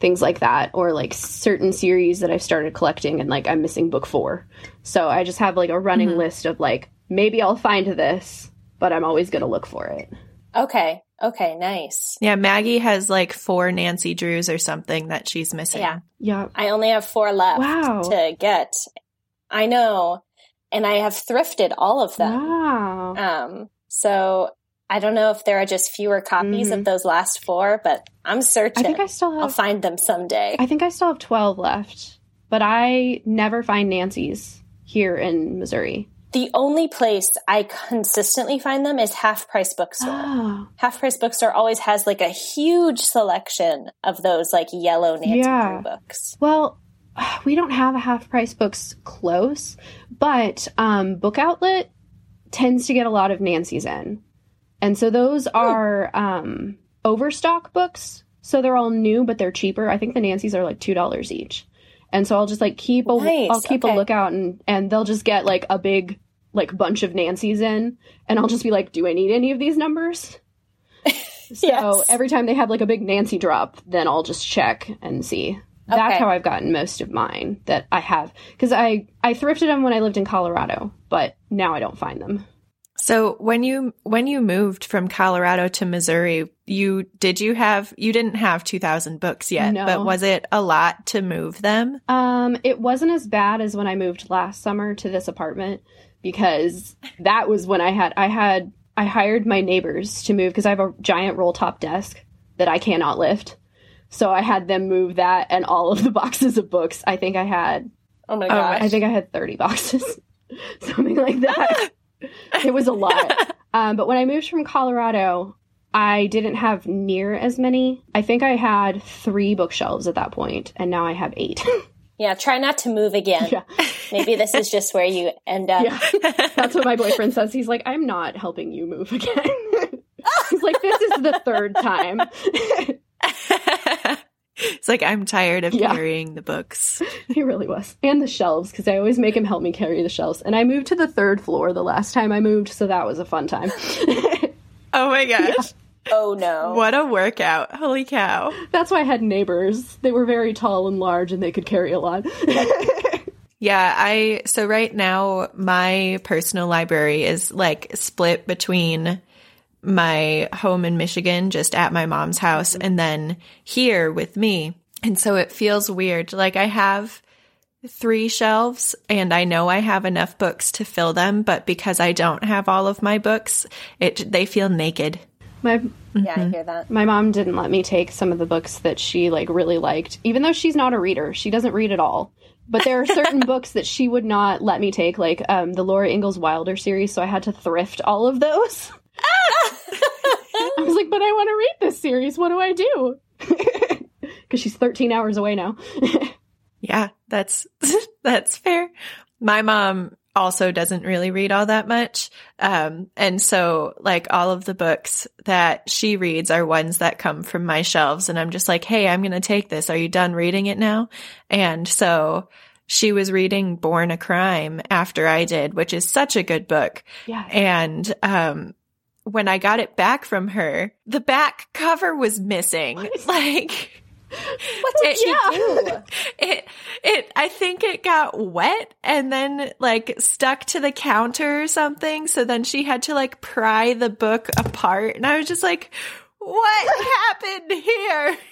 C: Things like that. Or like certain series that I've started collecting and like I'm missing book four. So I just have like a running list of like, maybe I'll find this, but I'm always going to look for it.
A: Okay. Okay. Nice.
B: Yeah, Maggie has like four Nancy Drews or something that she's missing.
A: Yeah.
C: Yeah.
A: I only have four left
C: Wow.
A: to get. I know. And I have thrifted all of them.
C: Wow.
A: Um, so I don't know if there are just fewer copies
C: Mhm.
A: of those last four, but I'm searching.
C: I think I still have
A: I'll
C: have
A: find them someday.
C: I think I still have 12 left, but I never find Nancy's here in Missouri.
A: The only place I consistently find them is Half Price Bookstore.
C: Oh,
A: Half Price Bookstore always has like a huge selection of those like yellow Nancy
C: Yeah.
A: Drew books.
C: well, (sighs) we don't have a half price books close, but um, Book Outlet tends to get a lot of Nancy's in. And so those are um, overstock books. So they're all new, but they're cheaper. I think the Nancy's are like $2 each. And so I'll just like keep a
A: Nice,
C: will keep
A: okay.
C: a lookout and and they'll just get like a big like bunch of Nancy's in, and I'll just be like, "Do I need any of these numbers?" (laughs) so
A: Yes.
C: every time they have like a big Nancy drop, then I'll just check and see. That's
A: Okay.
C: how I've gotten most of mine that I have because I I thrifted them when I lived in Colorado, but now I don't find them.
B: So when you when you moved from Colorado to Missouri, you did you have you didn't have 2000 books yet,
C: No.
B: but was it a lot to move them?
C: Um, it wasn't as bad as when I moved last summer to this apartment because that was when I had I had I hired my neighbors to move because I have a giant roll top desk that I cannot lift. So I had them move that and all of the (laughs) boxes of books. I think I had
A: Oh my
B: Oh,
A: gosh.
C: I think I had 30 boxes. (laughs) Something like that. It was a lot. (laughs) Um, but when I moved from Colorado, I didn't have near as many. I think I had three bookshelves at that point, and now I have eight. (laughs)
A: yeah, try not to move again.
C: yeah.
A: Maybe this is just where you end up.
C: Yeah. That's what my boyfriend says. He's like, I'm not helping you move again. (laughs) He's like, this is the third time.
B: It's like I'm tired of
C: Yeah.
B: carrying the books. (laughs)
C: he really was. And the shelves, because I always make him help me carry the shelves. And I moved to the third floor the last time I moved, so that was a fun time. (laughs)
B: Oh my gosh.
A: Oh no.
B: What a workout. Holy cow.
C: That's why I had neighbors. They were very tall and large and they could carry a lot. (laughs)
B: Yeah, I so right now my personal library is like split between my home in Michigan just at my mom's house and then here with me. And so it feels weird. Like I have three shelves and I know I have enough books to fill them, but because I don't have all of my books, it they feel naked.
C: my
A: Yeah, I hear that.
C: my mom didn't let me take some of the books that she like really liked, even though she's not a reader. She doesn't read at all. But there are certain (laughs) books that she would not let me take, like um, the Laura Ingalls Wilder series. So I had to thrift all of those. (laughs) I was like, but I want to read this series. What do I do? (laughs) Because she's 13 hours away now. (laughs)
B: Yeah, that's that's fair. My mom also doesn't really read all that much. Um and so like all of the books that she reads are ones that come from my shelves and I'm just like, "Hey, I'm going to take this. Are you done reading it now?" And so she was reading Born a Crime after I did, which is such a good book.
C: yeah.
B: And um when I got it back from her, the back cover was missing. (laughs) Like
A: What did
B: It-
A: you do? (laughs)
B: it it I think it got wet and then like stuck to the counter or something. So then she had to like pry the book apart. And I was just like, what happened here? (laughs)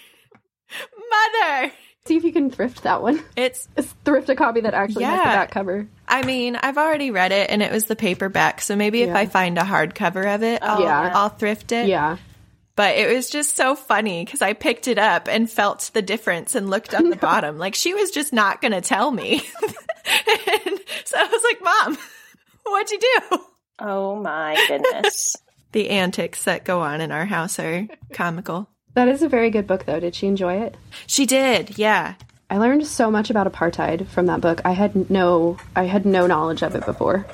B: Mother.
C: See if you can thrift that one.
B: It's (laughs)
C: Thrift a copy that actually has the back cover.
B: I mean, I've already read it and it was the paperback. So maybe if I find a hardcover of it, I'll,
C: Yeah.
B: I'll thrift it.
C: Yeah.
B: But it was just so funny because I picked it up and felt the difference and looked at the (laughs) bottom. Like she was just not going to tell me. (laughs) and so I was like, Mom, what'd you do?
A: Oh my goodness.
B: The antics that go on in our house are comical.
C: That is a very good book, though. Did she enjoy it?
B: She did. Yeah.
C: I learned so much about apartheid from that book. I had no I had no knowledge of it before.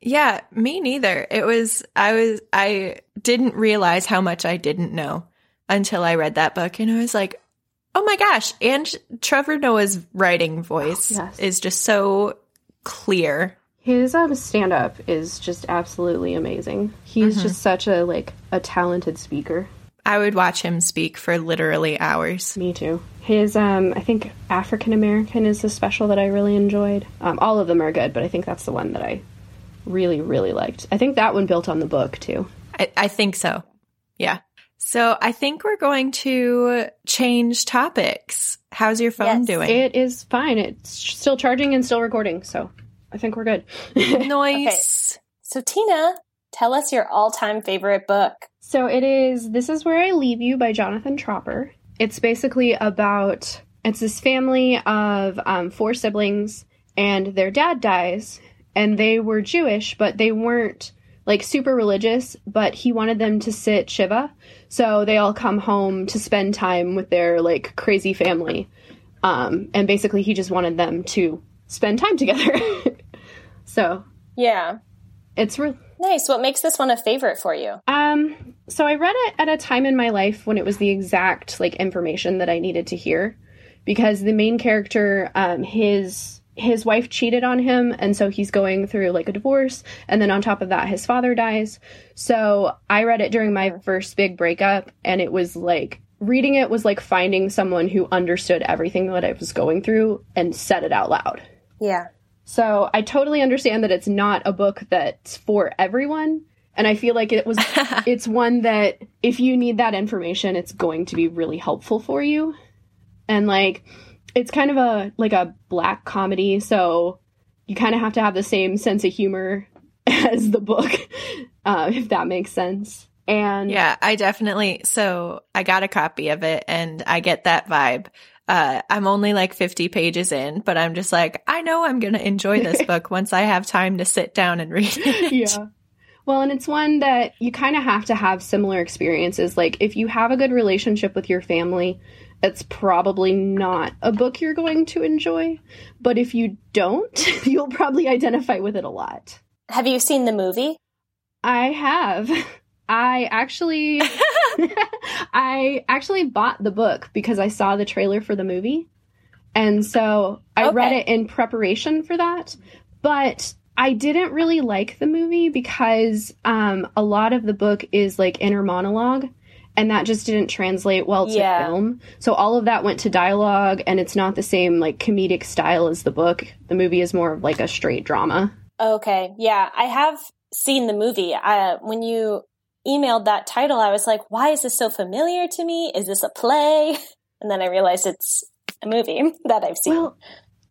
B: Yeah. Me neither. It was, I was, I didn't realize how much I didn't know until I read that book. And I was like, oh my gosh. And Trevor Noah's writing voice (gasps)
C: Yes.
B: is just so clear.
C: His um stand up is just absolutely amazing. He's just such a like a talented speaker.
B: I would watch him speak for literally hours.
C: Me too. His um I think African American is the special that I really enjoyed. Um all of them are good, but I think that's the one that I really really liked. I think that one built on the book too.
B: I, I think so. Yeah. So I think we're going to change topics. How's your phone
A: Yes.
B: doing?
C: It is fine. It's still charging and still recording, so I think we're good. (laughs)
B: Nice.
A: So Tina, tell us your all-time favorite book.
C: So it is This Is Where I Leave You by Jonathan Tropper. It's basically about it's this family of um, four siblings, and their dad dies, and they were Jewish, but they weren't like super religious, but he wanted them to sit Shiva. So they all come home to spend time with their like crazy family. Um, and basically, he just wanted them to spend time together. (laughs) so
A: Yeah.
C: it's really
A: Nice. What makes this one a favorite for you?
C: Um, so I read it at a time in my life when it was the exact like information that I needed to hear, because the main character, um, his his wife cheated on him and so he's going through like a divorce and then on top of that his father dies so i read it during my first big breakup and it was like reading it was like finding someone who understood everything that i was going through and said it out loud
A: Yeah.
C: so i totally understand that it's not a book that's for everyone and i feel like it was (laughs) it's one that if you need that information it's going to be really helpful for you and like it's kind of a like a black comedy so you kind of have to have the same sense of humor (laughs) as the book (laughs) uh, if that makes sense and
B: Yeah, I definitely. So I got a copy of it and I get that vibe. Uh, I'm only like 50 pages in, but I'm just like, I know I'm going to enjoy this book once I have time to sit down and read it.
C: yeah. Well, and it's one that you kind of have to have similar experiences. Like, if you have a good relationship with your family, it's probably not a book you're going to enjoy. But if you don't, (laughs) you'll probably identify with it a lot.
A: Have you seen the movie?
C: I have. I actually (laughs) (laughs) I actually bought the book because I saw the trailer for the movie. And so I read it in preparation for that. But I didn't really like the movie because um, a lot of the book is like inner monologue, and that just didn't translate well to
A: Yeah.
C: film. So all of that went to dialogue, and it's not the same like comedic style as the book. The movie is more of like a straight drama.
A: Okay. Yeah, I have seen the movie. Uh, when you emailed that title, I was like, why is this so familiar to me? Is this a play? (laughs) And then I realized it's a movie (laughs) that I've seen.
C: Well,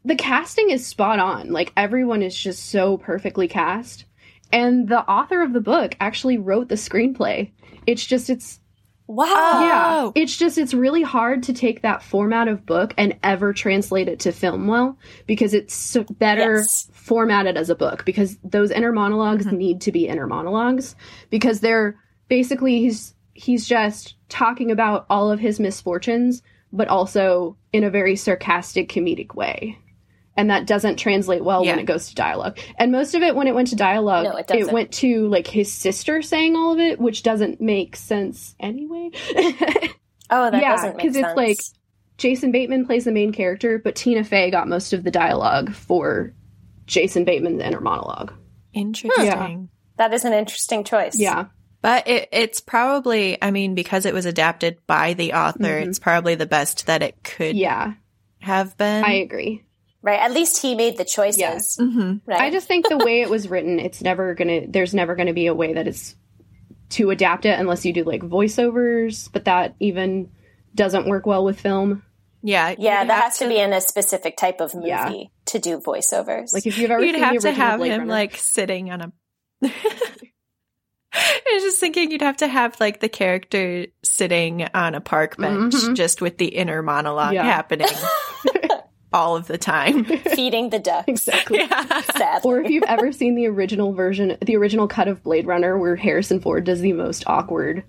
C: the casting is spot on. Like everyone is just so perfectly cast. And the author of the book actually wrote the screenplay. It's just it's
A: wow.
C: yeah, it's just it's really hard to take that format of book and ever translate it to film well because it's so better
A: Yes.
C: formatted as a book because those inner monologs
B: Mhm.
C: need to be inner monologues because they're basically he's he's just talking about all of his misfortunes but also in a very sarcastic comedic way and that doesn't translate well
B: Yeah.
C: when it goes to dialogue and most of it when it went to dialogue
A: No, it doesn't.
C: went to like his sister saying all of it which doesn't make sense anyway (laughs)
A: Oh, that
C: Yeah,
A: doesn't make
C: 'cause
A: sense.
C: Because it's like- Jason Bateman plays the main character, but Tina Fey got most of the dialogue for Jason Bateman's inner monologue.
B: Interesting. Yeah.
A: that is an interesting choice.
C: Yeah.
B: But it, it's probably, I mean, because it was adapted by the author,
C: Mhm.
B: it's probably the best that it could
C: Yeah.
B: have been.
C: I agree.
A: Right. At least he made the choices.
C: Yes.
B: hmm
A: Right.
C: I just think the way it was written, it's never gonna there's never gonna be a way that it's to adapt it unless you do like voiceovers, but that even doesn't work well with film.
B: Yeah.
A: yeah, that has to, be in a specific type of movie
C: Yeah.
A: to do voiceovers.
C: Like if you've ever
B: You'd
C: seen
B: have
C: the
B: to have
C: Blade
B: him
C: Runner.
B: like sitting on a. (laughs) I was just thinking you'd have to have like the character sitting on a park bench
C: Mhm.
B: just with the inner monologue
C: Yeah.
B: happening (laughs) all of the time. (laughs)
A: feeding the ducks. (laughs)
C: exactly.
B: yeah.
C: Or if you've ever seen the original version, the original cut of Blade Runner, where Harrison Ford does the most awkward,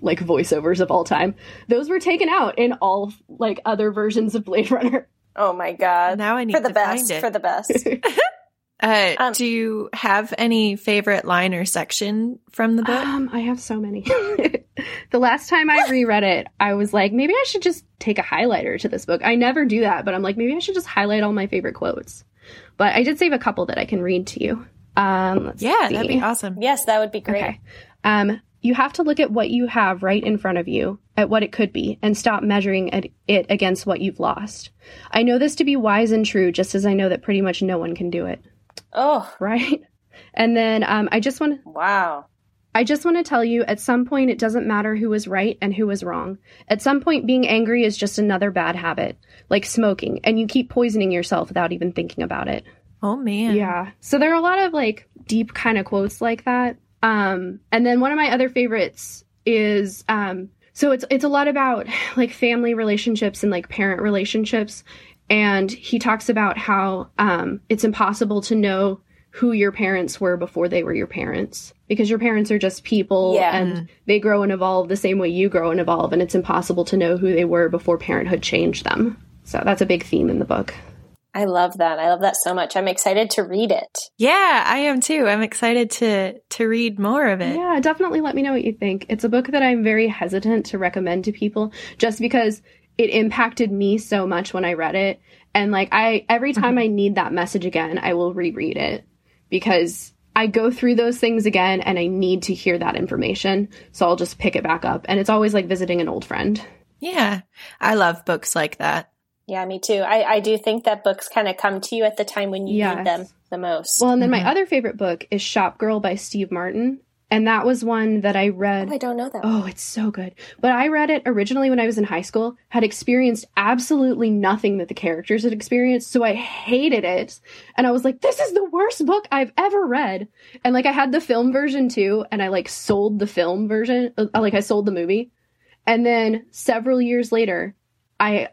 C: like voiceovers of all time, those were taken out in all like other versions of Blade Runner.
A: oh my god.
B: Now I need
A: For the
B: to
A: best.
B: find it.
A: For the best. (laughs)
B: Uh,
A: Um,
B: do you have any favorite line or section from the book?
C: Um, I have so many. (laughs) the last time I reread it, I was like, maybe I should just take a highlighter to this book. I never do that, but I'm like, maybe I should just highlight all my favorite quotes. But I did save a couple that I can read to you. Um, let's
B: yeah,
C: see.
B: that'd be awesome.
A: yes, that would be great.
C: Okay. Um, you have to look at what you have right in front of you, at what it could be, and stop measuring it against what you've lost. I know this to be wise and true, just as I know that pretty much no one can do it.
A: Oh, (laughs)
C: Right? And then um, I just want
A: wow.
C: I just want to tell you at some point it doesn't matter who was right and who was wrong. At some point being angry is just another bad habit, like smoking, and you keep poisoning yourself without even thinking about it.
B: Oh man.
C: Yeah. So there are a lot of like deep kind of quotes like that. Um and then one of my other favorites is um so it's it's a lot about like family relationships and like parent relationships and he talks about how um it's impossible to know who your parents were before they were your parents because your parents are just people
A: Yeah.
C: and they grow and evolve the same way you grow and evolve and it's impossible to know who they were before parenthood changed them. So that's a big theme in the book.
A: I love that. I love that so much. I'm excited to read it.
B: Yeah, I am too. I'm excited to to read more of it.
C: Yeah, definitely let me know what you think. It's a book that I'm very hesitant to recommend to people just because it impacted me so much when I read it. And like I every time I need that message again, I will reread it because I go through those things again and I need to hear that information. So I'll just pick it back up. And it's always like visiting an old friend.
B: Yeah. I love books like that.
A: Yeah, me too. I, I do think that books kind of come to you at the time when you
C: Yes.
A: need them the most.
C: Well, and then
B: Mhm.
C: my other favorite book is Shop Girl by Steve Martin. And that was one that I read.
A: Oh, I don't know that.
C: Oh, it's so good. But I read it originally when I was in high school, had experienced absolutely nothing that the characters had experienced. So I hated it. And I was like, this is the worst book I've ever read. And like I had the film version too. And I like sold the film version. uh, Like I sold the movie. And then several years later, I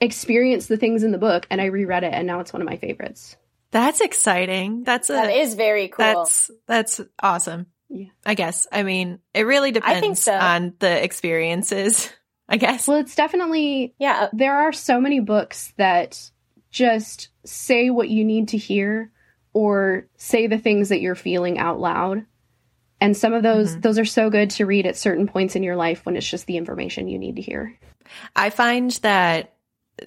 C: experienced the things in the book and I reread it. And now it's one of my favorites.
B: That's exciting. That's a
A: that is very cool.
B: that's that's awesome.
C: Yeah.
B: I guess. I mean, it really depends
A: so.
B: on the experiences, (laughs) I guess.
C: Well, it's definitely
A: yeah.
C: there are so many books that just say what you need to hear or say the things that you're feeling out loud. And some of those
B: Mhm.
C: those are so good to read at certain points in your life when it's just the information you need to hear.
B: I find that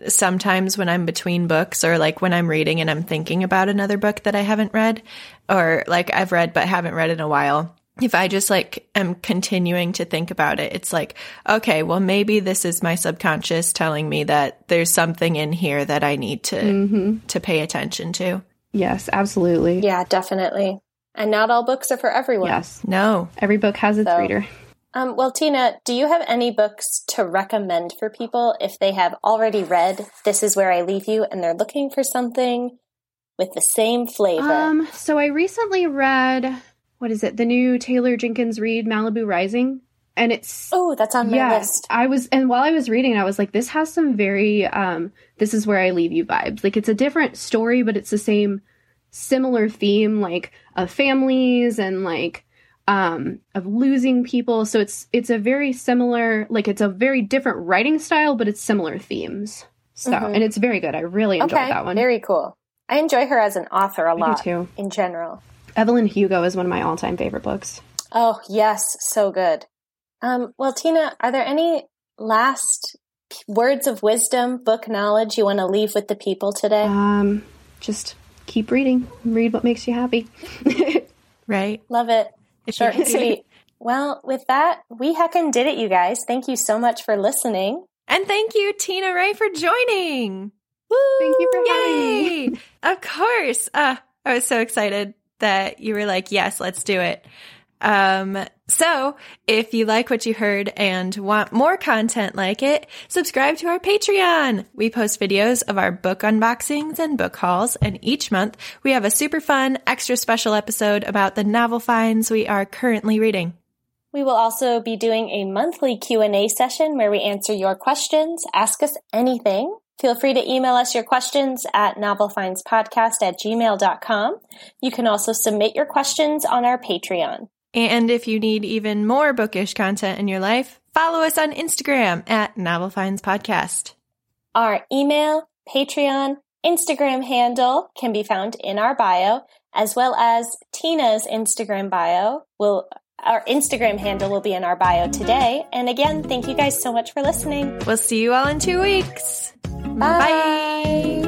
B: sometimes when I'm between books or like when I'm reading and I'm thinking about another book that I haven't read or like I've read but haven't read in a while, if I just like am continuing to think about it, it's like, okay, well, maybe this is my subconscious telling me that there's something in here that I need to,
C: Mhm.
B: to pay attention to.
C: Yes, absolutely.
A: Yeah, definitely. And not all books are for everyone.
C: Yes.
B: No.
C: Every book has its
A: So-
C: reader.
A: Um, well, Tina, do you have any books to recommend for people if they have already read This Is Where I Leave You and they're looking for something with the same flavor?
C: Um, so I recently read what is it? The new Taylor Jenkins Reid Malibu Rising. And it's
A: oh, that's on my
C: yeah,
A: list.
C: I was, and while I was reading, I was like, this has some very, um, this is where I leave you vibes. Like, it's a different story, but it's the same, similar theme, like, of families and, like, um, of losing people. So it's, it's a very similar, like, it's a very different writing style, but it's similar themes. So,
A: Mhm.
C: and it's very good. I really enjoyed
A: okay,
C: that one.
A: very cool. I enjoy her as an author a
C: I do
A: lot
C: too.
A: in general.
C: Evelyn Hugo is one of my all time favorite books.
A: Oh, yes, so good. Um, well, Tina, are there any last words of wisdom, book knowledge you want to leave with the people today?
C: Um, just keep reading, read what makes you happy. (laughs)
B: Right?
A: Love it. And sweet. Well, with that, we heckin' did it, you guys. Thank you so much for listening.
B: And thank you, Tina Rae, for joining.
C: Thank you for having me.
B: Of course. Uh, I was so excited that you were like, yes, let's do it. Um, so if you like what you heard and want more content like it, subscribe to our Patreon. We post videos of our book unboxings and book hauls, and each month we have a super fun, extra special episode about the novel finds we are currently reading.
A: We will also be doing a monthly Q&A session where we answer your questions. Ask us anything. Feel free to email us your questions at novelfindspodcast at gmail.com. You can also submit your questions on our Patreon.
B: And if you need even more bookish content in your life, follow us on Instagram at Novel Finds Podcast.
A: Our email, Patreon, Instagram handle can be found in our bio, as well as Tina's Instagram bio. Will our Instagram handle will be in our bio today. And again, thank you guys so much for listening.
B: We'll see you all in two weeks.
A: Bye.
B: Bye.